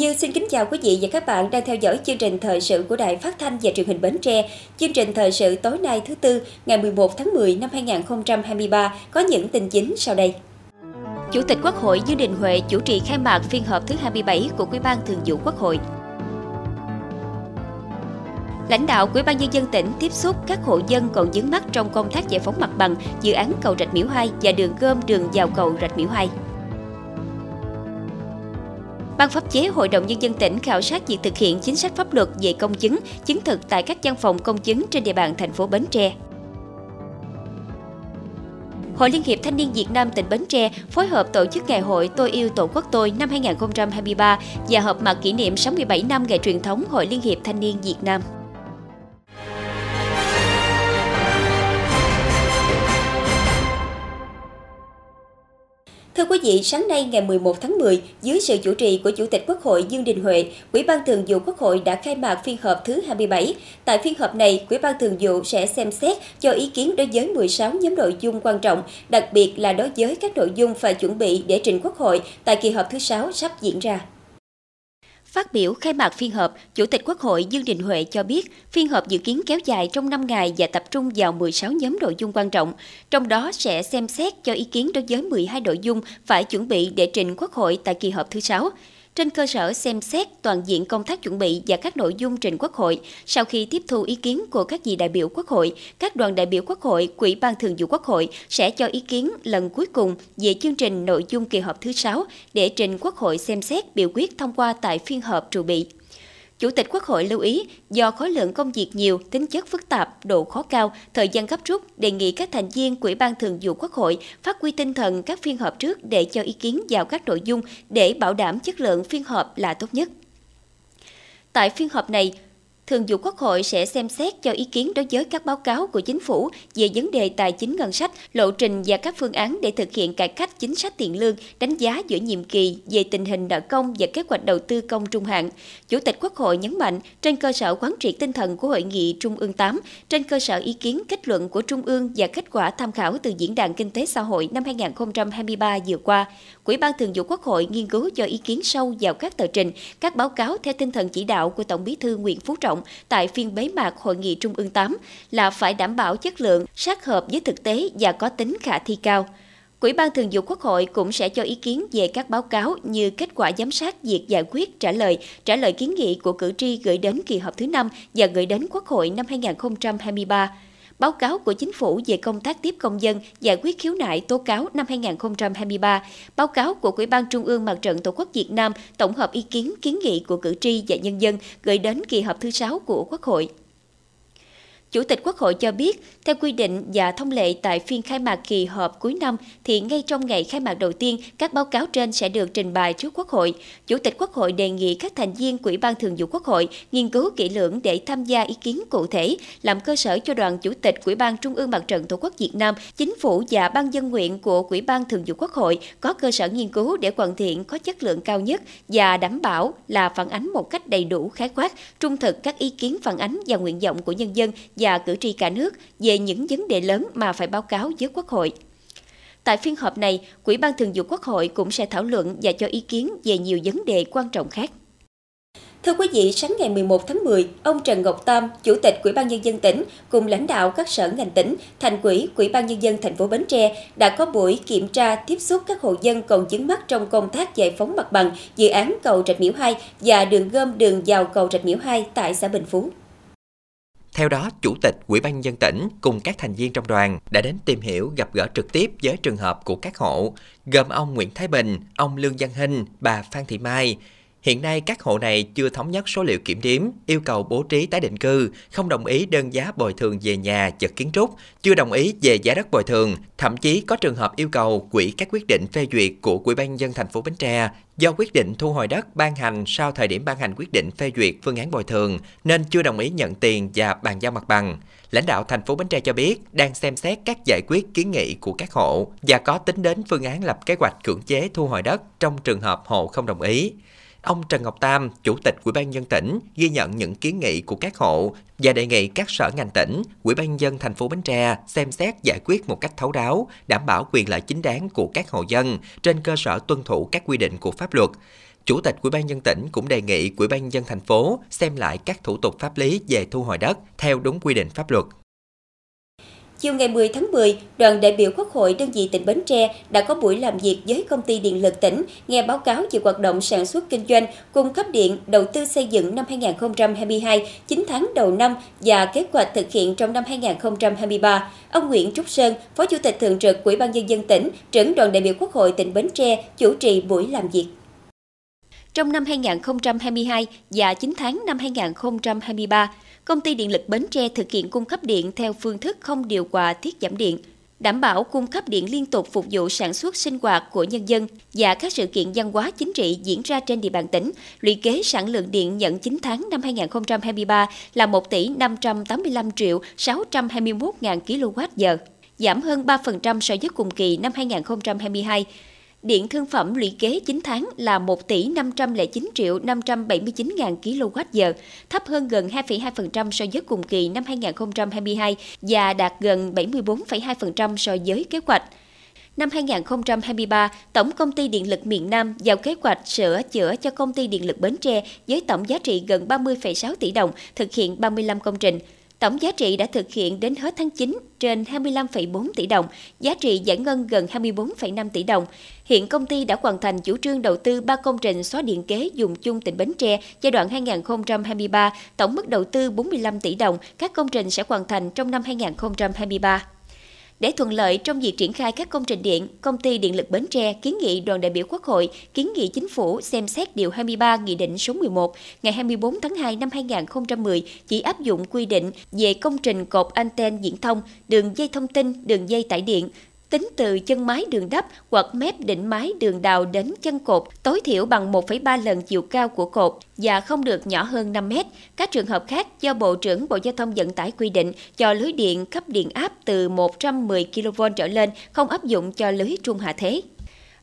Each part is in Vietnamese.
Như xin kính chào quý vị và các bạn đang theo dõi chương trình thời sự của Đài Phát thanh và Truyền hình Bến Tre. Chương trình thời sự tối nay thứ tư, ngày 11 tháng 10 năm 2023 có những tin chính sau đây. Chủ tịch Quốc hội Dương Đình Huệ chủ trì khai mạc phiên họp thứ 27 của Ủy ban Thường vụ Quốc hội. Lãnh đạo Ủy ban nhân dân tỉnh tiếp xúc các hộ dân còn vướng mắc trong công tác giải phóng mặt bằng dự án cầu Rạch Miễu 2 và đường gom đường vào cầu Rạch Miễu 2. Ban pháp chế Hội đồng Nhân dân tỉnh khảo sát việc thực hiện chính sách pháp luật về công chứng, chứng thực tại các văn phòng công chứng trên địa bàn thành phố Bến Tre. Hội Liên hiệp Thanh niên Việt Nam tỉnh Bến Tre phối hợp tổ chức Ngày hội Tôi yêu Tổ quốc tôi năm 2023 và họp mặt kỷ niệm 67 năm ngày truyền thống Hội Liên hiệp Thanh niên Việt Nam. Thưa quý vị, sáng nay ngày 11 tháng 10, dưới sự chủ trì của Chủ tịch Quốc hội Dương Đình Huệ, Ủy ban Thường vụ Quốc hội đã khai mạc phiên họp thứ 27. Tại phiên họp này, Ủy ban Thường vụ sẽ xem xét cho ý kiến đối với 16 nhóm nội dung quan trọng, đặc biệt là đối với các nội dung phải chuẩn bị để trình Quốc hội tại kỳ họp thứ 6 sắp diễn ra. Phát biểu khai mạc phiên họp, Chủ tịch Quốc hội Dương Đình Huệ cho biết, phiên họp dự kiến kéo dài trong 5 ngày và tập trung vào 16 nhóm nội dung quan trọng, trong đó sẽ xem xét cho ý kiến đối với 12 nội dung phải chuẩn bị để trình Quốc hội tại kỳ họp thứ 6 trên cơ sở xem xét toàn diện công tác chuẩn bị và các nội dung trình Quốc hội sau khi tiếp thu ý kiến của các vị đại biểu Quốc hội, các đoàn đại biểu Quốc hội, Quỹ ban Thường vụ Quốc hội sẽ cho ý kiến lần cuối cùng về chương trình nội dung kỳ họp thứ 6 để trình Quốc hội xem xét biểu quyết thông qua tại phiên họp trụ bị. Chủ tịch Quốc hội lưu ý, do khối lượng công việc nhiều, tính chất phức tạp, độ khó cao, thời gian gấp rút, đề nghị các thành viên Ủy ban Thường vụ Quốc hội phát huy tinh thần các phiên họp trước để cho ý kiến vào các nội dung để bảo đảm chất lượng phiên họp là tốt nhất. Tại phiên họp này, Thường vụ Quốc hội sẽ xem xét cho ý kiến đối với các báo cáo của chính phủ về vấn đề tài chính ngân sách, lộ trình và các phương án để thực hiện cải cách chính sách tiền lương, đánh giá giữa nhiệm kỳ về tình hình nợ công và kế hoạch đầu tư công trung hạn. Chủ tịch Quốc hội nhấn mạnh, trên cơ sở quán triệt tinh thần của Hội nghị Trung ương 8, trên cơ sở ý kiến kết luận của Trung ương và kết quả tham khảo từ Diễn đàn Kinh tế Xã hội năm 2023 vừa qua, Ủy ban Thường vụ Quốc hội nghiên cứu cho ý kiến sâu vào các tờ trình, các báo cáo theo tinh thần chỉ đạo của Tổng bí thư Nguyễn Phú Trọng tại phiên bế mạc Hội nghị Trung ương 8 là phải đảm bảo chất lượng, sát hợp với thực tế và có tính khả thi cao. Ủy ban Thường vụ Quốc hội cũng sẽ cho ý kiến về các báo cáo như kết quả giám sát việc giải quyết trả lời, trả lời kiến nghị của cử tri gửi đến kỳ họp thứ 5 và gửi đến Quốc hội năm 2023 báo cáo của Chính phủ về công tác tiếp công dân giải quyết khiếu nại tố cáo năm 2023, báo cáo của Ủy ban Trung ương Mặt trận Tổ quốc Việt Nam tổng hợp ý kiến kiến nghị của cử tri và nhân dân gửi đến kỳ họp thứ 6 của Quốc hội. Chủ tịch Quốc hội cho biết, theo quy định và thông lệ tại phiên khai mạc kỳ họp cuối năm thì ngay trong ngày khai mạc đầu tiên, các báo cáo trên sẽ được trình bày trước Quốc hội. Chủ tịch Quốc hội đề nghị các thành viên Ủy ban Thường vụ Quốc hội nghiên cứu kỹ lưỡng để tham gia ý kiến cụ thể, làm cơ sở cho đoàn Chủ tịch Ủy ban Trung ương Mặt trận Tổ quốc Việt Nam, Chính phủ và ban dân nguyện của Ủy ban Thường vụ Quốc hội có cơ sở nghiên cứu để hoàn thiện có chất lượng cao nhất và đảm bảo là phản ánh một cách đầy đủ khái quát, trung thực các ý kiến phản ánh và nguyện vọng của nhân dân và cử tri cả nước về những vấn đề lớn mà phải báo cáo với Quốc hội. Tại phiên họp này, Ủy ban Thường vụ Quốc hội cũng sẽ thảo luận và cho ý kiến về nhiều vấn đề quan trọng khác. Thưa quý vị, sáng ngày 11 tháng 10, ông Trần Ngọc Tam, Chủ tịch Ủy ban nhân dân tỉnh cùng lãnh đạo các sở ngành tỉnh, thành quỹ Ủy ban nhân dân thành phố Bến Tre đã có buổi kiểm tra tiếp xúc các hộ dân còn vướng mắt trong công tác giải phóng mặt bằng dự án cầu Rạch Miễu 2 và đường gom đường vào cầu Rạch Miễu 2 tại xã Bình Phú. Theo đó, Chủ tịch Ủy ban nhân dân tỉnh cùng các thành viên trong đoàn đã đến tìm hiểu gặp gỡ trực tiếp với trường hợp của các hộ, gồm ông Nguyễn Thái Bình, ông Lương Văn Hinh, bà Phan Thị Mai, Hiện nay các hộ này chưa thống nhất số liệu kiểm đếm, yêu cầu bố trí tái định cư, không đồng ý đơn giá bồi thường về nhà, chật kiến trúc, chưa đồng ý về giá đất bồi thường, thậm chí có trường hợp yêu cầu quỹ các quyết định phê duyệt của Ủy ban dân thành phố Bến Tre do quyết định thu hồi đất ban hành sau thời điểm ban hành quyết định phê duyệt phương án bồi thường nên chưa đồng ý nhận tiền và bàn giao mặt bằng. Lãnh đạo thành phố Bến Tre cho biết đang xem xét các giải quyết kiến nghị của các hộ và có tính đến phương án lập kế hoạch cưỡng chế thu hồi đất trong trường hợp hộ không đồng ý. Ông Trần Ngọc Tam, Chủ tịch Ủy ban nhân tỉnh, ghi nhận những kiến nghị của các hộ và đề nghị các sở ngành tỉnh, Ủy ban dân thành phố Bến Tre xem xét giải quyết một cách thấu đáo, đảm bảo quyền lợi chính đáng của các hộ dân trên cơ sở tuân thủ các quy định của pháp luật. Chủ tịch Ủy ban nhân tỉnh cũng đề nghị Ủy ban dân thành phố xem lại các thủ tục pháp lý về thu hồi đất theo đúng quy định pháp luật. Chiều ngày 10 tháng 10, đoàn đại biểu Quốc hội đơn vị tỉnh Bến Tre đã có buổi làm việc với công ty điện lực tỉnh, nghe báo cáo về hoạt động sản xuất kinh doanh, cung cấp điện, đầu tư xây dựng năm 2022, 9 tháng đầu năm và kế hoạch thực hiện trong năm 2023. Ông Nguyễn Trúc Sơn, Phó Chủ tịch Thường trực Ủy ban Nhân dân tỉnh, trưởng đoàn đại biểu Quốc hội tỉnh Bến Tre, chủ trì buổi làm việc. Trong năm 2022 và 9 tháng năm 2023, công ty điện lực Bến Tre thực hiện cung cấp điện theo phương thức không điều hòa tiết giảm điện, đảm bảo cung cấp điện liên tục phục vụ sản xuất sinh hoạt của nhân dân và các sự kiện văn hóa chính trị diễn ra trên địa bàn tỉnh. Lũy kế sản lượng điện nhận 9 tháng năm 2023 là 1 tỷ 585 triệu 621 ngàn kWh, giảm hơn 3% so với cùng kỳ năm 2022. Điện thương phẩm lũy kế 9 tháng là 1 tỷ 509 triệu 579 ngàn kWh, thấp hơn gần 2,2% so với cùng kỳ năm 2022 và đạt gần 74,2% so với kế hoạch. Năm 2023, Tổng Công ty Điện lực miền Nam giao kế hoạch sửa chữa cho Công ty Điện lực Bến Tre với tổng giá trị gần 30,6 tỷ đồng, thực hiện 35 công trình. Tổng giá trị đã thực hiện đến hết tháng 9 trên 25,4 tỷ đồng, giá trị giải ngân gần 24,5 tỷ đồng. Hiện công ty đã hoàn thành chủ trương đầu tư 3 công trình xóa điện kế dùng chung tỉnh Bến Tre giai đoạn 2023, tổng mức đầu tư 45 tỷ đồng, các công trình sẽ hoàn thành trong năm 2023. Để thuận lợi trong việc triển khai các công trình điện, công ty Điện lực Bến Tre kiến nghị đoàn đại biểu Quốc hội kiến nghị chính phủ xem xét điều 23 Nghị định số 11 ngày 24 tháng 2 năm 2010 chỉ áp dụng quy định về công trình cột anten viễn thông, đường dây thông tin, đường dây tải điện, tính từ chân mái đường đắp hoặc mép đỉnh mái đường đào đến chân cột tối thiểu bằng 1,3 lần chiều cao của cột và không được nhỏ hơn 5 mét. Các trường hợp khác do Bộ trưởng Bộ Giao thông Vận tải quy định cho lưới điện cấp điện áp từ 110 kV trở lên không áp dụng cho lưới trung hạ thế.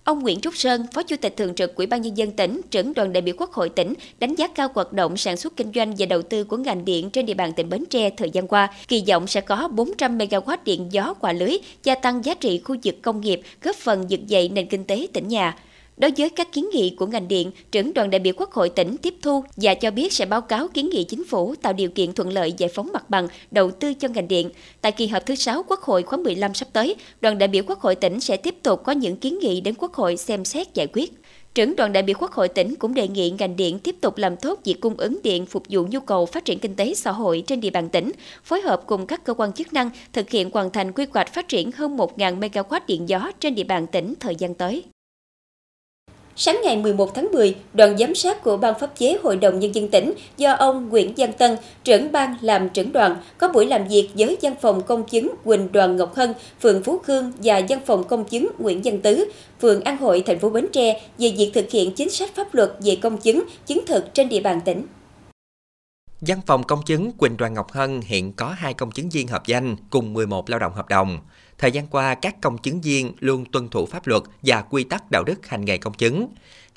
Ông Nguyễn Trúc Sơn, Phó Chủ tịch Thường trực Ủy ban Nhân dân tỉnh, trưởng đoàn đại biểu Quốc hội tỉnh, đánh giá cao hoạt động sản xuất kinh doanh và đầu tư của ngành điện trên địa bàn tỉnh Bến Tre thời gian qua, kỳ vọng sẽ có 400 MW điện gió quả lưới, gia tăng giá trị khu vực công nghiệp, góp phần vực dậy nền kinh tế tỉnh nhà. Đối với các kiến nghị của ngành điện, trưởng đoàn đại biểu Quốc hội tỉnh tiếp thu và cho biết sẽ báo cáo kiến nghị chính phủ tạo điều kiện thuận lợi giải phóng mặt bằng, đầu tư cho ngành điện. Tại kỳ họp thứ 6 Quốc hội khóa 15 sắp tới, đoàn đại biểu Quốc hội tỉnh sẽ tiếp tục có những kiến nghị đến Quốc hội xem xét giải quyết. Trưởng đoàn đại biểu Quốc hội tỉnh cũng đề nghị ngành điện tiếp tục làm tốt việc cung ứng điện phục vụ nhu cầu phát triển kinh tế xã hội trên địa bàn tỉnh, phối hợp cùng các cơ quan chức năng thực hiện hoàn thành quy hoạch phát triển hơn 1.000 MW điện gió trên địa bàn tỉnh thời gian tới. Sáng ngày 11 tháng 10, đoàn giám sát của Ban pháp chế Hội đồng Nhân dân tỉnh do ông Nguyễn Văn Tân, trưởng ban làm trưởng đoàn, có buổi làm việc với văn phòng công chứng Quỳnh Đoàn Ngọc Hân, phường Phú Khương và văn phòng công chứng Nguyễn Văn Tứ, phường An Hội, thành phố Bến Tre về việc thực hiện chính sách pháp luật về công chứng, chứng thực trên địa bàn tỉnh. Văn phòng công chứng Quỳnh Đoàn Ngọc Hân hiện có hai công chứng viên hợp danh cùng 11 lao động hợp đồng. Thời gian qua, các công chứng viên luôn tuân thủ pháp luật và quy tắc đạo đức hành nghề công chứng.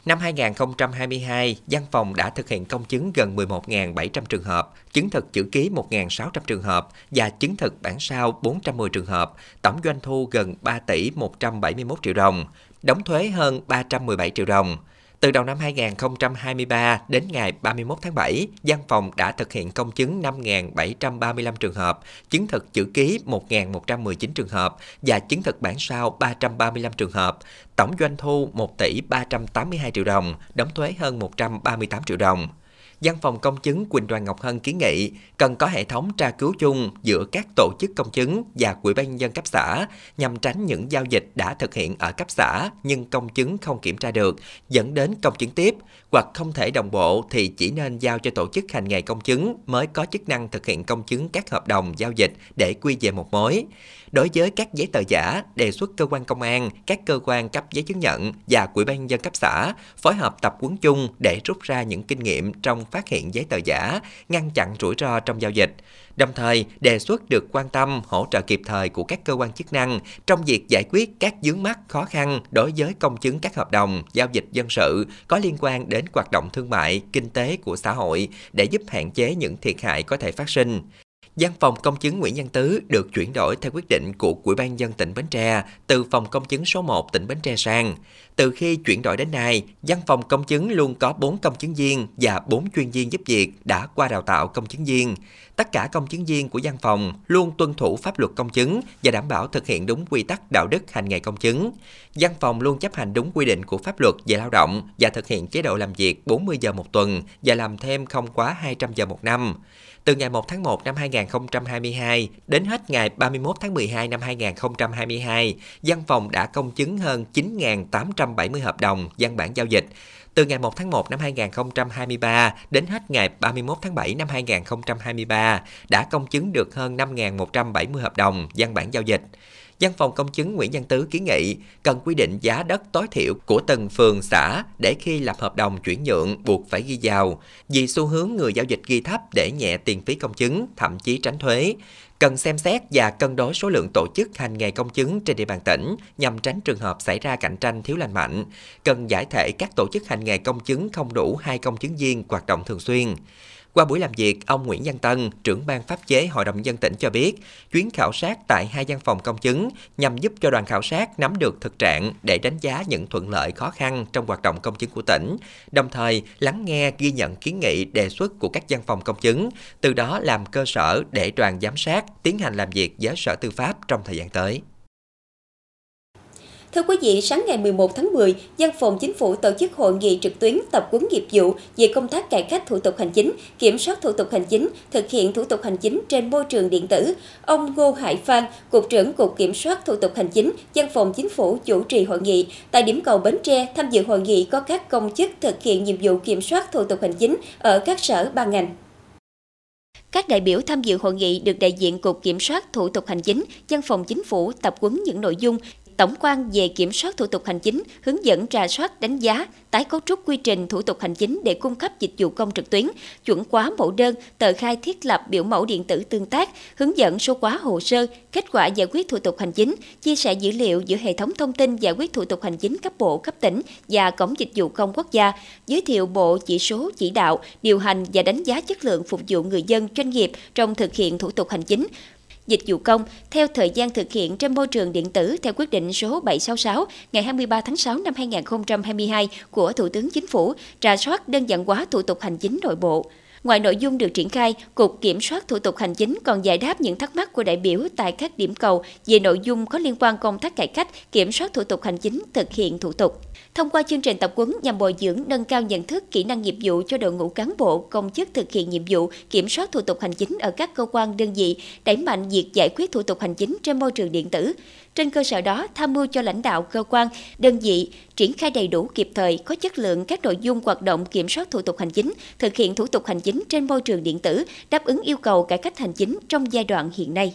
Năm 2022, văn phòng đã thực hiện công chứng gần 11.700 trường hợp, chứng thực chữ ký 1.600 trường hợp và chứng thực bản sao 410 trường hợp, tổng doanh thu gần 3 tỷ 171 triệu đồng, đóng thuế hơn 317 triệu đồng. Từ đầu năm 2023 đến ngày 31 tháng 7, văn phòng đã thực hiện công chứng 5.735 trường hợp, chứng thực chữ ký 1.119 trường hợp và chứng thực bản sao 335 trường hợp. Tổng doanh thu 1 tỷ 382 triệu đồng, đóng thuế hơn 138 triệu đồng. Văn phòng công chứng Quỳnh Đoàn Ngọc Hân kiến nghị cần có hệ thống tra cứu chung giữa các tổ chức công chứng và quỹ ban nhân dân cấp xã nhằm tránh những giao dịch đã thực hiện ở cấp xã nhưng công chứng không kiểm tra được dẫn đến công chứng tiếp hoặc không thể đồng bộ thì chỉ nên giao cho tổ chức hành nghề công chứng mới có chức năng thực hiện công chứng các hợp đồng giao dịch để quy về một mối. Đối với các giấy tờ giả, đề xuất cơ quan công an, các cơ quan cấp giấy chứng nhận và quỹ ban dân cấp xã phối hợp tập huấn chung để rút ra những kinh nghiệm trong phát hiện giấy tờ giả, ngăn chặn rủi ro trong giao dịch. Đồng thời, đề xuất được quan tâm, hỗ trợ kịp thời của các cơ quan chức năng trong việc giải quyết các vướng mắc khó khăn đối với công chứng các hợp đồng, giao dịch dân sự có liên quan đến hoạt động thương mại, kinh tế của xã hội để giúp hạn chế những thiệt hại có thể phát sinh. Văn phòng công chứng Nguyễn Văn Tứ được chuyển đổi theo quyết định của Ủy ban dân tỉnh Bến Tre từ phòng công chứng số 1 tỉnh Bến Tre sang. Từ khi chuyển đổi đến nay, văn phòng công chứng luôn có 4 công chứng viên và 4 chuyên viên giúp việc đã qua đào tạo công chứng viên. Tất cả công chứng viên của văn phòng luôn tuân thủ pháp luật công chứng và đảm bảo thực hiện đúng quy tắc đạo đức hành nghề công chứng. Văn phòng luôn chấp hành đúng quy định của pháp luật về lao động và thực hiện chế độ làm việc 40 giờ một tuần và làm thêm không quá 200 giờ một năm. Từ ngày 1 tháng 1 năm 2022 đến hết ngày 31 tháng 12 năm 2022, văn phòng đã công chứng hơn 9.870 hợp đồng văn bản giao dịch. Từ ngày 1 tháng 1 năm 2023 đến hết ngày 31 tháng 7 năm 2023 đã công chứng được hơn 5.170 hợp đồng văn bản giao dịch. Văn phòng công chứng Nguyễn Văn Tứ kiến nghị cần quy định giá đất tối thiểu của từng phường xã để khi lập hợp đồng chuyển nhượng buộc phải ghi vào, vì xu hướng người giao dịch ghi thấp để nhẹ tiền phí công chứng, thậm chí tránh thuế. Cần xem xét và cân đối số lượng tổ chức hành nghề công chứng trên địa bàn tỉnh nhằm tránh trường hợp xảy ra cạnh tranh thiếu lành mạnh. Cần giải thể các tổ chức hành nghề công chứng không đủ hai công chứng viên hoạt động thường xuyên. Qua buổi làm việc, ông Nguyễn Văn Tân, trưởng ban pháp chế Hội đồng dân tỉnh cho biết, chuyến khảo sát tại hai văn phòng công chứng nhằm giúp cho đoàn khảo sát nắm được thực trạng để đánh giá những thuận lợi khó khăn trong hoạt động công chứng của tỉnh, đồng thời lắng nghe ghi nhận kiến nghị đề xuất của các văn phòng công chứng, từ đó làm cơ sở để đoàn giám sát tiến hành làm việc với Sở Tư pháp trong thời gian tới. Thưa quý vị, sáng ngày 11 tháng 10, Văn phòng Chính phủ tổ chức hội nghị trực tuyến tập huấn nghiệp vụ về công tác cải cách thủ tục hành chính, kiểm soát thủ tục hành chính, thực hiện thủ tục hành chính trên môi trường điện tử. Ông Ngô Hải Phan, Cục trưởng Cục Kiểm soát thủ tục hành chính, Văn phòng Chính phủ chủ trì hội nghị. Tại điểm cầu Bến Tre, tham dự hội nghị có các công chức thực hiện nhiệm vụ kiểm soát thủ tục hành chính ở các sở ban ngành. Các đại biểu tham dự hội nghị được đại diện Cục Kiểm soát Thủ tục Hành chính, Văn phòng Chính phủ tập huấn những nội dung tổng quan về kiểm soát thủ tục hành chính, hướng dẫn trà soát đánh giá, tái cấu trúc quy trình thủ tục hành chính để cung cấp dịch vụ công trực tuyến, chuẩn hóa mẫu đơn, tờ khai thiết lập biểu mẫu điện tử tương tác, hướng dẫn số hóa hồ sơ, kết quả giải quyết thủ tục hành chính, chia sẻ dữ liệu giữa hệ thống thông tin giải quyết thủ tục hành chính cấp bộ, cấp tỉnh và cổng dịch vụ công quốc gia, giới thiệu bộ chỉ số chỉ đạo, điều hành và đánh giá chất lượng phục vụ người dân doanh nghiệp trong thực hiện thủ tục hành chính, dịch vụ công theo thời gian thực hiện trên môi trường điện tử theo quyết định số 766 ngày 23 tháng 6 năm 2022 của Thủ tướng Chính phủ, trà soát đơn giản hóa thủ tục hành chính nội bộ. Ngoài nội dung được triển khai, Cục Kiểm soát Thủ tục Hành chính còn giải đáp những thắc mắc của đại biểu tại các điểm cầu về nội dung có liên quan công tác cải cách, kiểm soát thủ tục hành chính, thực hiện thủ tục. Thông qua chương trình tập huấn nhằm bồi dưỡng nâng cao nhận thức, kỹ năng nghiệp vụ cho đội ngũ cán bộ, công chức thực hiện nhiệm vụ kiểm soát thủ tục hành chính ở các cơ quan đơn vị, đẩy mạnh việc giải quyết thủ tục hành chính trên môi trường điện tử. Trên cơ sở đó, tham mưu cho lãnh đạo cơ quan, đơn vị triển khai đầy đủ kịp thời, có chất lượng các nội dung hoạt động kiểm soát thủ tục hành chính, thực hiện thủ tục hành chính trên môi trường điện tử, đáp ứng yêu cầu cải cách hành chính trong giai đoạn hiện nay.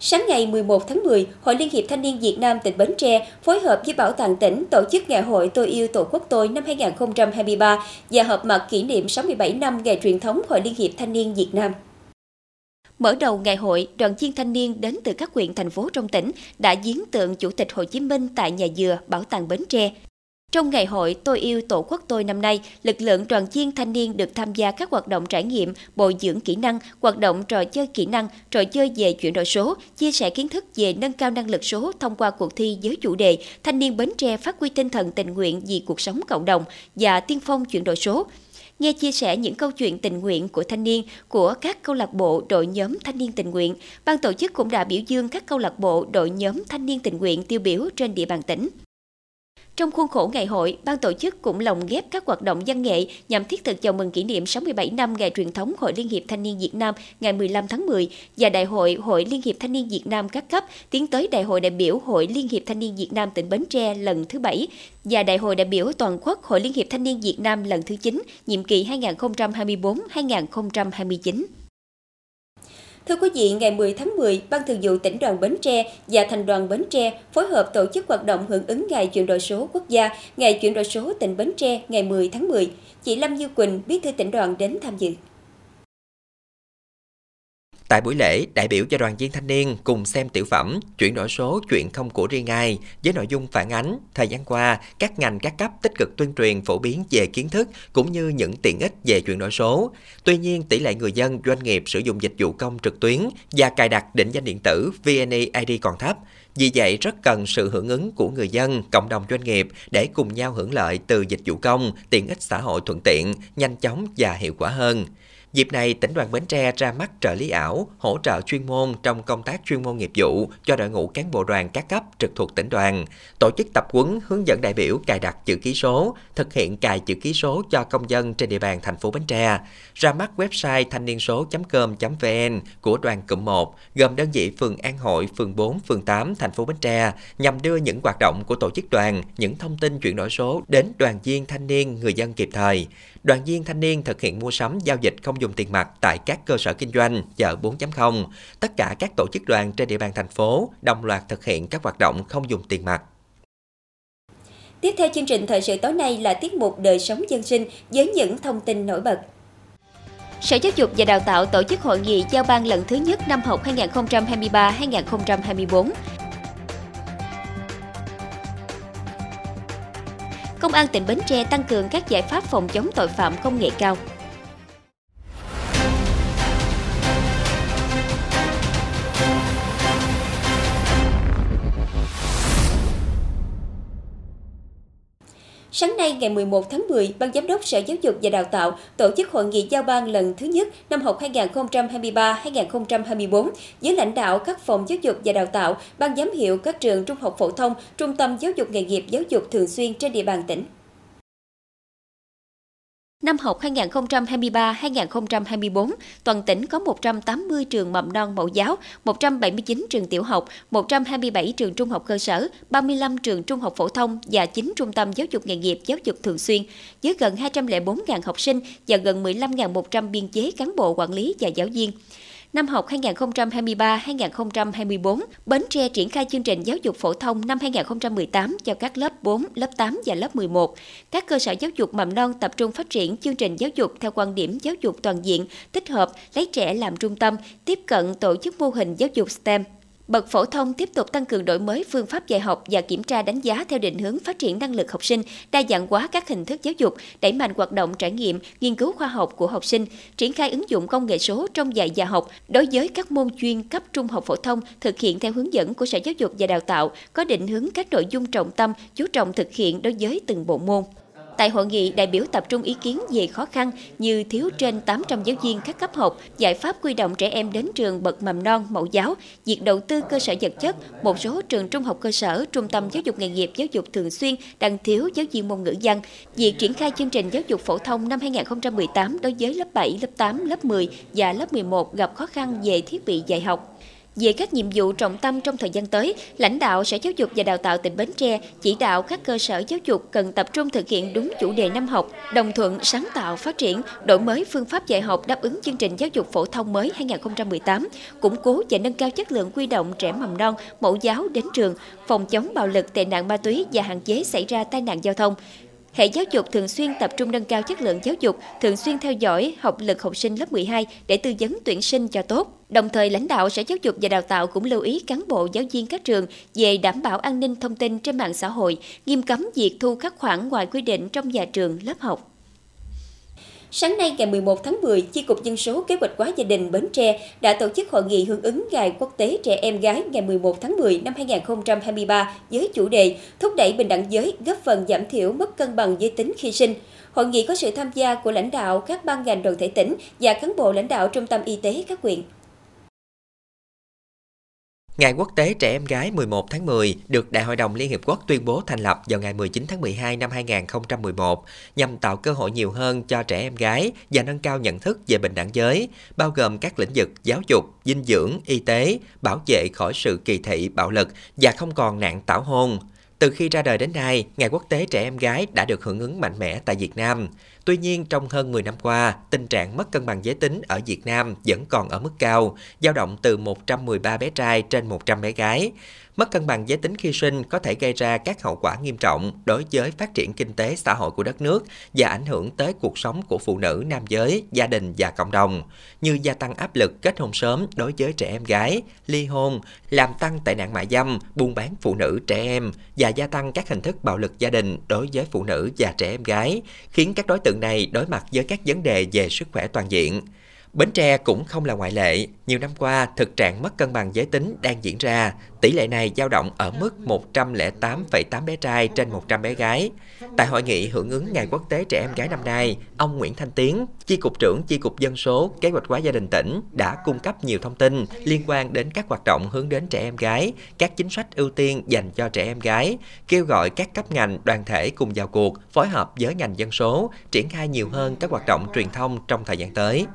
Sáng ngày 11 tháng 10, Hội Liên hiệp Thanh niên Việt Nam tỉnh Bến Tre phối hợp với Bảo tàng tỉnh tổ chức Ngày hội Tôi yêu Tổ quốc tôi năm 2023 và họp mặt kỷ niệm 67 năm ngày truyền thống Hội Liên hiệp Thanh niên Việt Nam. Mở đầu ngày hội, đoàn viên thanh niên đến từ các huyện thành phố trong tỉnh đã viếng tượng Chủ tịch Hồ Chí Minh tại nhà dừa Bảo tàng Bến Tre. Trong ngày hội Tôi yêu Tổ quốc tôi năm nay, lực lượng đoàn viên thanh niên được tham gia các hoạt động trải nghiệm, bồi dưỡng kỹ năng, hoạt động trò chơi kỹ năng, trò chơi về chuyển đổi số, chia sẻ kiến thức về nâng cao năng lực số thông qua cuộc thi với chủ đề Thanh niên Bến Tre phát huy tinh thần tình nguyện vì cuộc sống cộng đồng và tiên phong chuyển đổi số nghe chia sẻ những câu chuyện tình nguyện của thanh niên của các câu lạc bộ đội nhóm thanh niên tình nguyện, ban tổ chức cũng đã biểu dương các câu lạc bộ đội nhóm thanh niên tình nguyện tiêu biểu trên địa bàn tỉnh. Trong khuôn khổ ngày hội, ban tổ chức cũng lồng ghép các hoạt động văn nghệ nhằm thiết thực chào mừng kỷ niệm 67 năm ngày truyền thống Hội Liên hiệp Thanh niên Việt Nam ngày 15 tháng 10 và Đại hội Hội Liên hiệp Thanh niên Việt Nam các cấp tiến tới Đại hội đại biểu Hội Liên hiệp Thanh niên Việt Nam tỉnh Bến Tre lần thứ 7 và Đại hội đại biểu toàn quốc Hội Liên hiệp Thanh niên Việt Nam lần thứ 9, nhiệm kỳ 2024-2029. Thưa quý vị, ngày 10 tháng 10, Ban Thường vụ tỉnh đoàn Bến Tre và Thành đoàn Bến Tre phối hợp tổ chức hoạt động hưởng ứng Ngày chuyển đổi số quốc gia, Ngày chuyển đổi số tỉnh Bến Tre ngày 10 tháng 10. Chị Lâm Như Quỳnh, bí thư tỉnh đoàn đến tham dự. Tại buổi lễ, đại biểu cho đoàn viên thanh niên cùng xem tiểu phẩm Chuyển đổi số chuyện không của riêng ai với nội dung phản ánh thời gian qua các ngành các cấp tích cực tuyên truyền phổ biến về kiến thức cũng như những tiện ích về chuyển đổi số. Tuy nhiên, tỷ lệ người dân doanh nghiệp sử dụng dịch vụ công trực tuyến và cài đặt định danh điện tử VNeID còn thấp. Vì vậy, rất cần sự hưởng ứng của người dân, cộng đồng doanh nghiệp để cùng nhau hưởng lợi từ dịch vụ công, tiện ích xã hội thuận tiện, nhanh chóng và hiệu quả hơn. Dịp này, tỉnh đoàn Bến Tre ra mắt trợ lý ảo, hỗ trợ chuyên môn trong công tác chuyên môn nghiệp vụ cho đội ngũ cán bộ đoàn các cấp trực thuộc tỉnh đoàn, tổ chức tập huấn hướng dẫn đại biểu cài đặt chữ ký số, thực hiện cài chữ ký số cho công dân trên địa bàn thành phố Bến Tre, ra mắt website thanh niên số.com.vn của đoàn cụm 1, gồm đơn vị phường An Hội, phường 4, phường 8, thành phố Bến Tre, nhằm đưa những hoạt động của tổ chức đoàn, những thông tin chuyển đổi số đến đoàn viên thanh niên, người dân kịp thời. Đoàn viên thanh niên thực hiện mua sắm giao dịch không dùng tiền mặt tại các cơ sở kinh doanh, chợ 4.0. Tất cả các tổ chức đoàn trên địa bàn thành phố đồng loạt thực hiện các hoạt động không dùng tiền mặt. Tiếp theo chương trình thời sự tối nay là tiết mục đời sống dân sinh với những thông tin nổi bật. Sở Giáo dục và Đào tạo tổ chức hội nghị giao ban lần thứ nhất năm học 2023-2024. Công an tỉnh Bến Tre tăng cường các giải pháp phòng chống tội phạm công nghệ cao. Sáng nay ngày 11 tháng 10, Ban Giám đốc Sở Giáo dục và Đào tạo tổ chức hội nghị giao ban lần thứ nhất năm học 2023-2024 với lãnh đạo các phòng giáo dục và đào tạo, ban giám hiệu các trường trung học phổ thông, trung tâm giáo dục nghề nghiệp giáo dục thường xuyên trên địa bàn tỉnh. Năm học 2023-2024, toàn tỉnh có 180 trường mầm non mẫu giáo, 179 trường tiểu học, 127 trường trung học cơ sở, 35 trường trung học phổ thông và 9 trung tâm giáo dục nghề nghiệp giáo dục thường xuyên, với gần 204.000 học sinh và gần 15.100 biên chế cán bộ quản lý và giáo viên. Năm học 2023-2024, Bến Tre triển khai chương trình giáo dục phổ thông năm 2018 cho các lớp 4, lớp 8 và lớp 11. Các cơ sở giáo dục mầm non tập trung phát triển chương trình giáo dục theo quan điểm giáo dục toàn diện, tích hợp, lấy trẻ làm trung tâm, tiếp cận tổ chức mô hình giáo dục STEM. Bậc phổ thông tiếp tục tăng cường đổi mới phương pháp dạy học và kiểm tra đánh giá theo định hướng phát triển năng lực học sinh, đa dạng hóa các hình thức giáo dục, đẩy mạnh hoạt động trải nghiệm, nghiên cứu khoa học của học sinh, triển khai ứng dụng công nghệ số trong dạy và học đối với các môn chuyên cấp trung học phổ thông thực hiện theo hướng dẫn của Sở Giáo dục và Đào tạo, có định hướng các nội dung trọng tâm, chú trọng thực hiện đối với từng bộ môn. Tại hội nghị, đại biểu tập trung ý kiến về khó khăn như thiếu trên 800 giáo viên các cấp học, giải pháp quy động trẻ em đến trường bậc mầm non, mẫu giáo, việc đầu tư cơ sở vật chất, một số trường trung học cơ sở, trung tâm giáo dục nghề nghiệp giáo dục thường xuyên đang thiếu giáo viên môn ngữ văn, việc triển khai chương trình giáo dục phổ thông năm 2018 đối với lớp 7, lớp 8, lớp 10 và lớp 11 gặp khó khăn về thiết bị dạy học. Về các nhiệm vụ trọng tâm trong thời gian tới, lãnh đạo Sở Giáo dục và Đào tạo tỉnh Bến Tre chỉ đạo các cơ sở giáo dục cần tập trung thực hiện đúng chủ đề năm học, đồng thuận sáng tạo phát triển, đổi mới phương pháp dạy học đáp ứng chương trình giáo dục phổ thông mới 2018, củng cố và nâng cao chất lượng quy động trẻ mầm non, mẫu giáo đến trường, phòng chống bạo lực tệ nạn ma túy và hạn chế xảy ra tai nạn giao thông. Hệ giáo dục thường xuyên tập trung nâng cao chất lượng giáo dục, thường xuyên theo dõi học lực học sinh lớp 12 để tư vấn tuyển sinh cho tốt. Đồng thời, lãnh đạo Sở Giáo dục và Đào tạo cũng lưu ý cán bộ giáo viên các trường về đảm bảo an ninh thông tin trên mạng xã hội, nghiêm cấm việc thu các khoản ngoài quy định trong nhà trường, lớp học. Sáng nay ngày 11 tháng 10, Chi cục Dân số Kế hoạch hóa gia đình Bến Tre đã tổ chức hội nghị hưởng ứng Ngày Quốc tế Trẻ Em Gái ngày 11 tháng 10 năm 2023 với chủ đề Thúc đẩy bình đẳng giới, góp phần giảm thiểu mất cân bằng giới tính khi sinh. Hội nghị có sự tham gia của lãnh đạo các ban ngành đoàn thể tỉnh và cán bộ lãnh đạo trung tâm y tế các huyện. Ngày Quốc tế Trẻ Em Gái 11 tháng 10 được Đại hội đồng Liên Hiệp Quốc tuyên bố thành lập vào ngày 19 tháng 12 năm 2011 nhằm tạo cơ hội nhiều hơn cho trẻ em gái và nâng cao nhận thức về bình đẳng giới, bao gồm các lĩnh vực giáo dục, dinh dưỡng, y tế, bảo vệ khỏi sự kỳ thị, bạo lực và không còn nạn tảo hôn. Từ khi ra đời đến nay, Ngày Quốc tế Trẻ Em Gái đã được hưởng ứng mạnh mẽ tại Việt Nam. Tuy nhiên, trong hơn 10 năm qua, tình trạng mất cân bằng giới tính ở Việt Nam vẫn còn ở mức cao, dao động từ 113 bé trai trên 100 bé gái. Mất cân bằng giới tính khi sinh có thể gây ra các hậu quả nghiêm trọng đối với phát triển kinh tế xã hội của đất nước và ảnh hưởng tới cuộc sống của phụ nữ, nam giới, gia đình và cộng đồng, như gia tăng áp lực kết hôn sớm đối với trẻ em gái, ly hôn, làm tăng tệ nạn mại dâm, buôn bán phụ nữ, trẻ em và gia tăng các hình thức bạo lực gia đình đối với phụ nữ và trẻ em gái, khiến các đối tượng này đối mặt với các vấn đề về sức khỏe toàn diện. Bến Tre cũng không là ngoại lệ. Nhiều năm qua, thực trạng mất cân bằng giới tính đang diễn ra. Tỷ lệ này dao động ở mức 108,8 bé trai trên 100 bé gái. Tại hội nghị hưởng ứng Ngày Quốc tế Trẻ Em Gái năm nay, ông Nguyễn Thanh Tiến, Chi cục trưởng Chi cục Dân số, Kế hoạch hóa gia đình tỉnh đã cung cấp nhiều thông tin liên quan đến các hoạt động hướng đến trẻ em gái, các chính sách ưu tiên dành cho trẻ em gái, kêu gọi các cấp ngành, đoàn thể cùng vào cuộc, phối hợp với ngành dân số, triển khai nhiều hơn các hoạt động truyền thông trong thời gian tới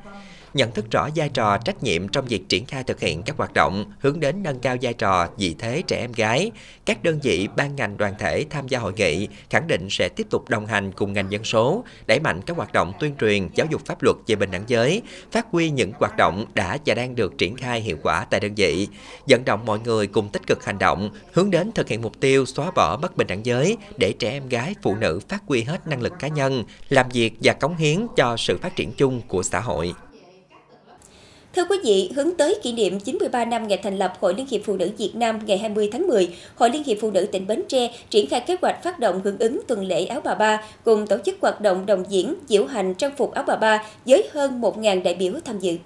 nhận thức rõ vai trò trách nhiệm trong việc triển khai thực hiện các hoạt động hướng đến nâng cao vai trò vị thế trẻ em gái. Các đơn vị ban ngành đoàn thể tham gia hội nghị khẳng định sẽ tiếp tục đồng hành cùng ngành dân số, đẩy mạnh các hoạt động tuyên truyền giáo dục pháp luật về bình đẳng giới, phát huy những hoạt động đã và đang được triển khai hiệu quả tại đơn vị, vận động mọi người cùng tích cực hành động hướng đến thực hiện mục tiêu xóa bỏ bất bình đẳng giới để trẻ em gái, phụ nữ phát huy hết năng lực cá nhân, làm việc và cống hiến cho sự phát triển chung của xã hội. Thưa quý vị, hướng tới kỷ niệm 93 năm ngày thành lập Hội Liên hiệp Phụ nữ Việt Nam ngày 20 tháng 10, Hội Liên hiệp Phụ nữ tỉnh Bến Tre triển khai kế hoạch phát động hưởng ứng tuần lễ áo bà ba cùng tổ chức hoạt động đồng diễn, diễu hành trang phục áo bà ba với hơn 1.000 đại biểu tham dự.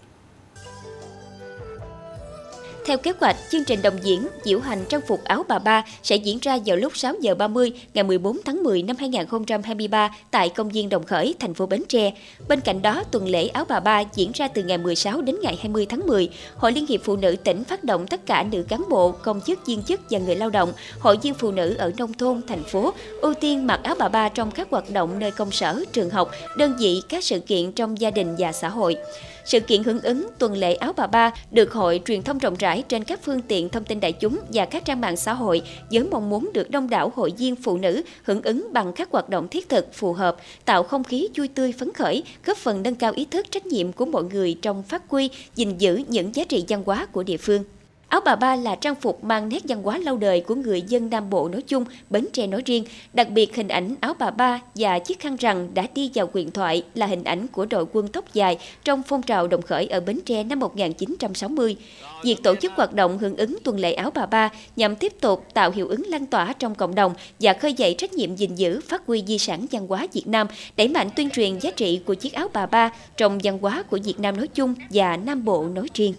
Theo kế hoạch, chương trình đồng diễn diễu hành trang phục áo bà ba sẽ diễn ra vào lúc 6 giờ 30 ngày 14 tháng 10 năm 2023 tại công viên Đồng Khởi, thành phố Bến Tre. Bên cạnh đó, tuần lễ áo bà ba diễn ra từ ngày 16 đến ngày 20 tháng 10. Hội Liên hiệp Phụ nữ tỉnh phát động tất cả nữ cán bộ, công chức, viên chức và người lao động, hội viên phụ nữ ở nông thôn, thành phố ưu tiên mặc áo bà ba trong các hoạt động nơi công sở, trường học, đơn vị, các sự kiện trong gia đình và xã hội. Sự kiện hưởng ứng tuần lễ áo bà ba được hội truyền thông rộng rãi trên các phương tiện thông tin đại chúng và các trang mạng xã hội với mong muốn được đông đảo hội viên phụ nữ hưởng ứng bằng các hoạt động thiết thực phù hợp, tạo không khí vui tươi phấn khởi, góp phần nâng cao ý thức trách nhiệm của mọi người trong phát huy, gìn giữ những giá trị văn hóa của địa phương. Áo bà ba là trang phục mang nét văn hóa lâu đời của người dân Nam Bộ nói chung, Bến Tre nói riêng. Đặc biệt hình ảnh áo bà ba và chiếc khăn rằn đã đi vào quyền thoại là hình ảnh của đội quân tóc dài trong phong trào đồng khởi ở Bến Tre năm 1960. Việc tổ chức hoạt động hưởng ứng tuần lễ áo bà ba nhằm tiếp tục tạo hiệu ứng lan tỏa trong cộng đồng và khơi dậy trách nhiệm gìn giữ, phát huy di sản văn hóa Việt Nam, đẩy mạnh tuyên truyền giá trị của chiếc áo bà ba trong văn hóa của Việt Nam nói chung và Nam Bộ nói riêng.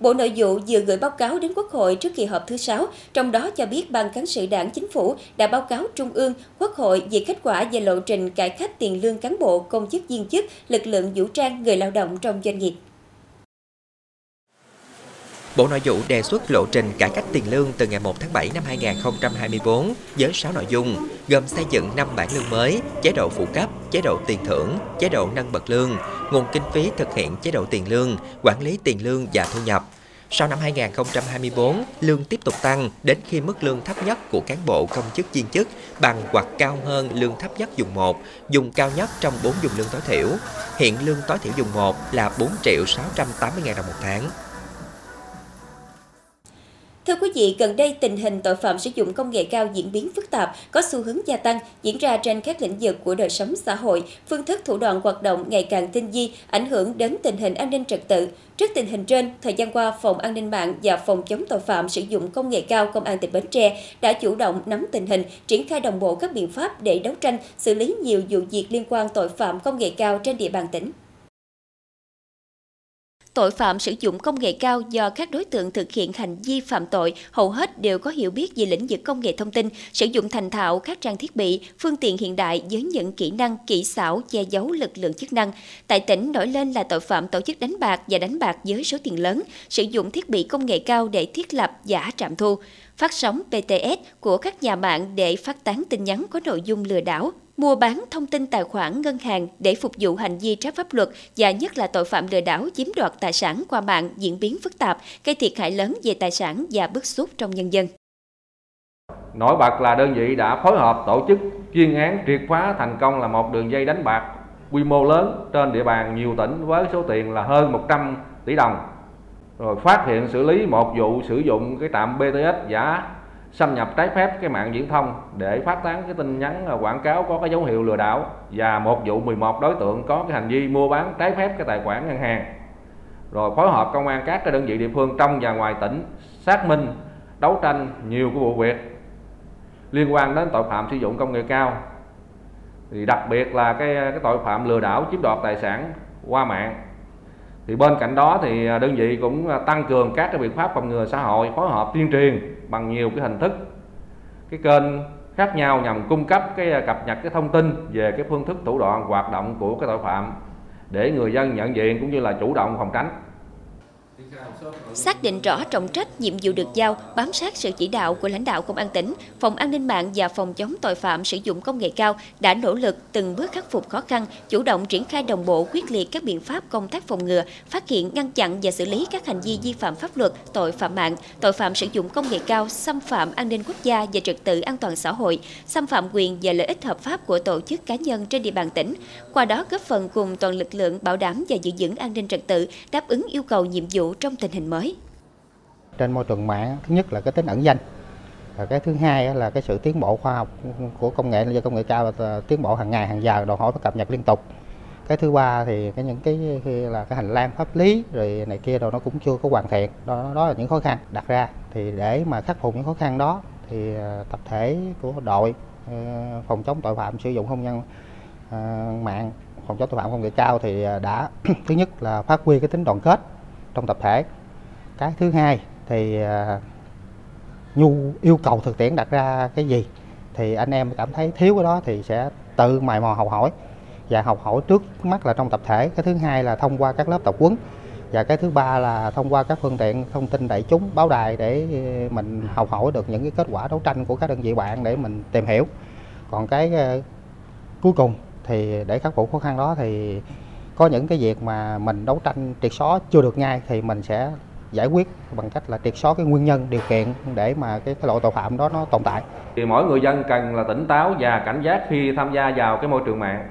Bộ Nội vụ vừa gửi báo cáo đến Quốc hội trước kỳ họp thứ 6, trong đó cho biết Ban Cán sự Đảng Chính phủ đã báo cáo Trung ương, Quốc hội về kết quả về lộ trình cải cách tiền lương cán bộ, công chức viên chức, lực lượng vũ trang, người lao động trong doanh nghiệp. Bộ Nội vụ đề xuất lộ trình cải cách tiền lương từ ngày 1 tháng 7 năm 2024 với 6 nội dung, gồm xây dựng 5 bản lương mới, chế độ phụ cấp, chế độ tiền thưởng, chế độ nâng bậc lương, nguồn kinh phí thực hiện chế độ tiền lương, quản lý tiền lương và thu nhập. Sau năm 2024, lương tiếp tục tăng đến khi mức lương thấp nhất của cán bộ công chức viên chức bằng hoặc cao hơn lương thấp nhất dùng 1, dùng cao nhất trong 4 dùng lương tối thiểu. Hiện lương tối thiểu dùng 1 là 4 triệu 680 000 đồng một tháng. Thưa quý vị, gần đây tình hình tội phạm sử dụng công nghệ cao diễn biến phức tạp, có xu hướng gia tăng, diễn ra trên các lĩnh vực của đời sống xã hội, phương thức thủ đoạn hoạt động ngày càng tinh vi, ảnh hưởng đến tình hình an ninh trật tự. Trước tình hình trên, thời gian qua, Phòng An ninh mạng và Phòng chống tội phạm sử dụng công nghệ cao Công an tỉnh Bến Tre đã chủ động nắm tình hình, triển khai đồng bộ các biện pháp để đấu tranh, xử lý nhiều vụ việc liên quan tội phạm công nghệ cao trên địa bàn tỉnh. Tội phạm sử dụng công nghệ cao do các đối tượng thực hiện hành vi phạm tội hầu hết đều có hiểu biết về lĩnh vực công nghệ thông tin, sử dụng thành thạo các trang thiết bị, phương tiện hiện đại với những kỹ năng, kỹ xảo che giấu lực lượng chức năng. Tại tỉnh nổi lên là tội phạm tổ chức đánh bạc và đánh bạc với số tiền lớn, sử dụng thiết bị công nghệ cao để thiết lập giả trạm thu, phát sóng BTS của các nhà mạng để phát tán tin nhắn có nội dung lừa đảo, mua bán thông tin tài khoản ngân hàng để phục vụ hành vi trái pháp luật và nhất là tội phạm lừa đảo chiếm đoạt tài sản qua mạng diễn biến phức tạp, gây thiệt hại lớn về tài sản và bức xúc trong nhân dân. Nổi bật là đơn vị đã phối hợp tổ chức chuyên án triệt phá thành công là một đường dây đánh bạc quy mô lớn trên địa bàn nhiều tỉnh với số tiền là hơn 100 tỷ đồng. rồi phát hiện xử lý một vụ sử dụng cái trạm BTS giả xâm nhập trái phép cái mạng viễn thông để phát tán cái tin nhắn quảng cáo có cái dấu hiệu lừa đảo. Và một vụ 11 đối tượng có cái hành vi mua bán trái phép cái tài khoản ngân hàng. Rồi phối hợp công an các cái đơn vị địa phương trong và ngoài tỉnh xác minh, đấu tranh nhiều cái vụ việc liên quan đến tội phạm sử dụng công nghệ cao. Thì đặc biệt là cái cái tội phạm lừa đảo chiếm đoạt tài sản qua mạng thì bên cạnh đó thì à, đơn vị cũng à, tăng cường các cái biện pháp phòng ngừa xã hội, phối hợp tuyên truyền bằng nhiều cái hình thức. Cái kênh khác nhau nhằm cung cấp cái à, cập nhật cái thông tin về cái phương thức thủ đoạn hoạt động của cái tội phạm để người dân nhận diện cũng như là chủ động phòng tránh. Xác định rõ trọng trách, nhiệm vụ được giao, bám sát sự chỉ đạo của lãnh đạo công an tỉnh, phòng an ninh mạng và phòng chống tội phạm sử dụng công nghệ cao đã nỗ lực từng bước khắc phục khó khăn, chủ động triển khai đồng bộ quyết liệt các biện pháp công tác phòng ngừa, phát hiện ngăn chặn và xử lý các hành vi vi phạm pháp luật, tội phạm mạng, tội phạm sử dụng công nghệ cao, xâm phạm an ninh quốc gia và trật tự an toàn xã hội, xâm phạm quyền và lợi ích hợp pháp của tổ chức cá nhân trên địa bàn tỉnh. Qua đó góp phần cùng toàn lực lượng bảo đảm và giữ vững an ninh trật tự, đáp ứng yêu cầu nhiệm vụ trong tình hình mới. Trên môi trường mạng, thứ nhất là cái tính ẩn danh. Và cái thứ hai là cái sự tiến bộ khoa học của công nghệ, do công nghệ cao, và tiến bộ hàng ngày, hàng giờ, đòi hỏi phải cập nhật liên tục. Cái thứ ba thì cái những cái là cái hành lang pháp lý rồi này kia rồi nó cũng chưa có hoàn thiện. Đó đó là những khó khăn đặt ra. Thì để mà khắc phục những khó khăn đó thì ờ, tập thể của đội ờ, phòng chống tội phạm sử dụng không gian ờ, mạng, phòng chống tội phạm công nghệ cao thì đã thứ nhất là phát huy cái tính đoàn kết trong tập thể. Cái thứ hai thì à, nhu, yêu cầu thực tiễn đặt ra cái gì thì anh em cảm thấy thiếu cái đó thì sẽ tự mày mò học hỏi. Và học hỏi trước mắt là trong tập thể. Cái thứ hai là thông qua các lớp tập huấn. Và cái thứ ba là thông qua các phương tiện thông tin đại chúng, báo đài để à, mình học hỏi được những cái kết quả đấu tranh của các đơn vị bạn để mình tìm hiểu. Còn cái à, cuối cùng thì để khắc phục khó khăn đó thì có những cái việc mà mình đấu tranh triệt xóa chưa được ngay thì mình sẽ giải quyết bằng cách là triệt xóa cái nguyên nhân điều kiện để mà cái, cái loại tội phạm đó nó tồn tại. Thì mỗi người dân cần là tỉnh táo và cảnh giác khi tham gia vào cái môi trường mạng.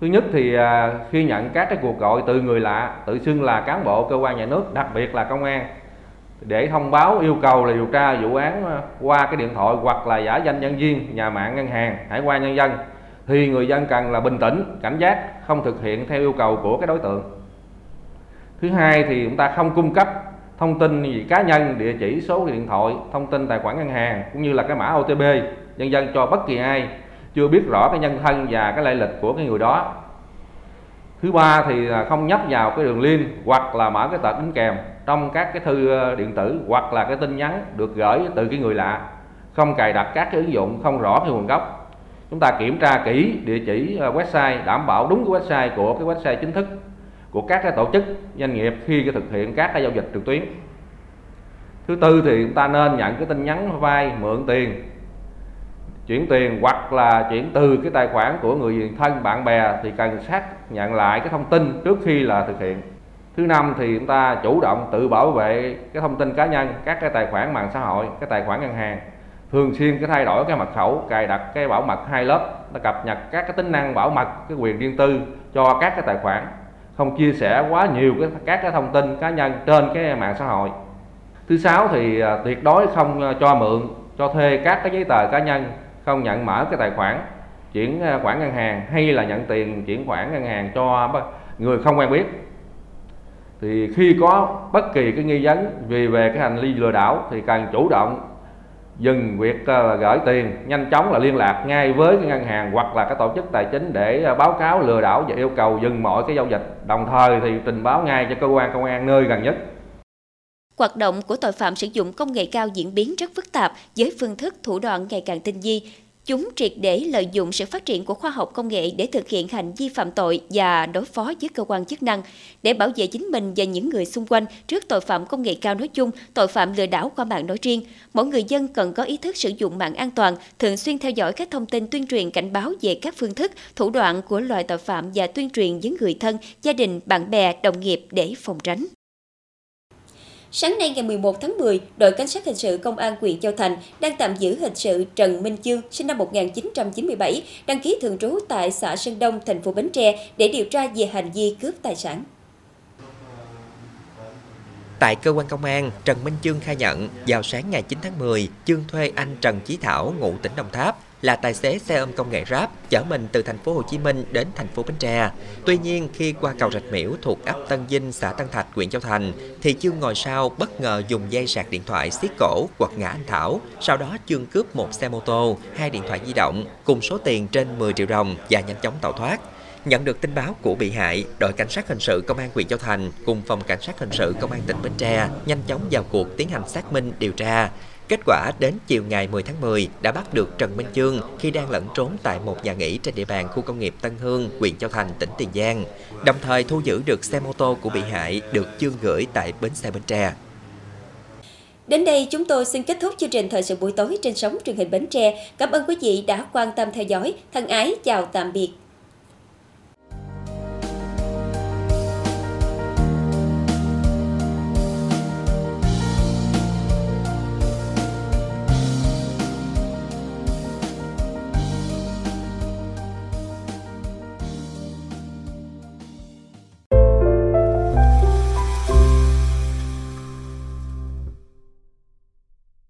Thứ nhất thì à, khi nhận các cái cuộc gọi từ người lạ, tự xưng là cán bộ cơ quan nhà nước, đặc biệt là công an để thông báo yêu cầu là điều tra vụ án à, qua cái điện thoại hoặc là giả danh nhân viên nhà mạng ngân hàng hải quan nhân dân thì người dân cần là bình tĩnh, cảnh giác, không thực hiện theo yêu cầu của cái đối tượng. Thứ hai thì chúng ta không cung cấp thông tin gì cá nhân, địa chỉ, số điện thoại, thông tin tài khoản ngân hàng, cũng như là cái mã OTP nhân dân cho bất kỳ ai chưa biết rõ cái nhân thân và cái lai lịch của cái người đó. Thứ ba thì không nhấp vào cái đường link hoặc là mở cái tệp đính kèm trong các cái thư ờ, điện tử hoặc là cái tin nhắn được gửi từ cái người lạ. Không cài đặt các cái ứng dụng không rõ cái nguồn gốc chúng ta kiểm tra kỹ địa chỉ ờ, website, đảm bảo đúng cái website của cái website chính thức của các cái tổ chức, doanh nghiệp khi thực hiện các cái giao dịch trực tuyến. Thứ tư thì chúng ta nên nhận cái tin nhắn vay mượn tiền, chuyển tiền hoặc là chuyển từ cái tài khoản của người thân, bạn bè thì cần xác nhận lại cái thông tin trước khi là thực hiện. Thứ năm thì chúng ta chủ động tự bảo vệ cái thông tin cá nhân, các cái tài khoản mạng xã hội, cái tài khoản ngân hàng thường xuyên cái thay đổi cái mật khẩu, cài đặt cái bảo mật hai lớp, nó cập nhật các cái tính năng bảo mật, cái quyền riêng tư cho các cái tài khoản, không chia sẻ quá nhiều cái các cái thông tin cá nhân trên cái mạng xã hội. Thứ sáu thì à, tuyệt đối không à, cho mượn, cho thuê các cái giấy tờ cá nhân, không nhận mở cái tài khoản, chuyển à, khoản ngân hàng hay là nhận tiền chuyển khoản ngân hàng cho người không quen biết. Thì khi có bất kỳ cái nghi vấn vì về cái hành vi lừa đảo thì cần chủ động dừng việc ờ, gửi tiền nhanh chóng là liên lạc ngay với cái ngân hàng hoặc là cái tổ chức tài chính để ờ, báo cáo lừa đảo và yêu cầu dừng mọi cái giao dịch. Đồng thời thì trình báo ngay cho cơ quan công an nơi gần nhất. Hoạt động của tội phạm sử dụng công nghệ cao diễn biến rất phức tạp với phương thức thủ đoạn ngày càng tinh vi, Chúng triệt để lợi dụng sự phát triển của khoa học công nghệ để thực hiện hành vi phạm tội và đối phó với cơ quan chức năng. Để bảo vệ chính mình và những người xung quanh trước tội phạm công nghệ cao nói chung, tội phạm lừa đảo qua mạng nói riêng, mỗi người dân cần có ý thức sử dụng mạng an toàn, thường xuyên theo dõi các thông tin tuyên truyền cảnh báo về các phương thức, thủ đoạn của loại tội phạm và tuyên truyền với người thân, gia đình, bạn bè, đồng nghiệp để phòng tránh. Sáng nay ngày 11 tháng 10, đội cảnh sát hình sự công an huyện Châu Thành đang tạm giữ hình sự Trần Minh Chương, sinh năm 1997, đăng ký thường trú tại xã Sơn Đông, thành phố Bến Tre để điều tra về hành vi cướp tài sản. Tại cơ quan công an, Trần Minh Chương khai nhận vào sáng ngày 9 tháng 10, Chương thuê anh Trần Chí Thảo ngụ tỉnh Đồng Tháp là tài xế xe ôm công nghệ Grab chở mình từ thành phố Hồ Chí Minh đến thành phố Bến Tre. Tuy nhiên khi qua cầu Rạch Miễu thuộc ấp Tân Vinh, xã Tân Thạch, huyện Châu Thành thì Chương ngồi sau bất ngờ dùng dây sạc điện thoại xiết cổ quật ngã anh Thảo. Sau đó Chương cướp một xe mô tô, hai điện thoại di động cùng số tiền trên 10 triệu đồng và nhanh chóng tẩu thoát. Nhận được tin báo của bị hại, đội cảnh sát hình sự công an huyện Châu Thành cùng phòng cảnh sát hình sự công an tỉnh Bến Tre nhanh chóng vào cuộc tiến hành xác minh điều tra. Kết quả đến chiều ngày 10 tháng 10 đã bắt được Trần Minh Chương khi đang lẫn trốn tại một nhà nghỉ trên địa bàn khu công nghiệp Tân Hương, huyện Châu Thành, tỉnh Tiền Giang. Đồng thời thu giữ được xe mô tô của bị hại được Chương gửi tại bến xe Bến Tre. Đến đây chúng tôi xin kết thúc chương trình thời sự buổi tối trên sóng truyền hình Bến Tre. Cảm ơn quý vị đã quan tâm theo dõi. Thân ái chào tạm biệt.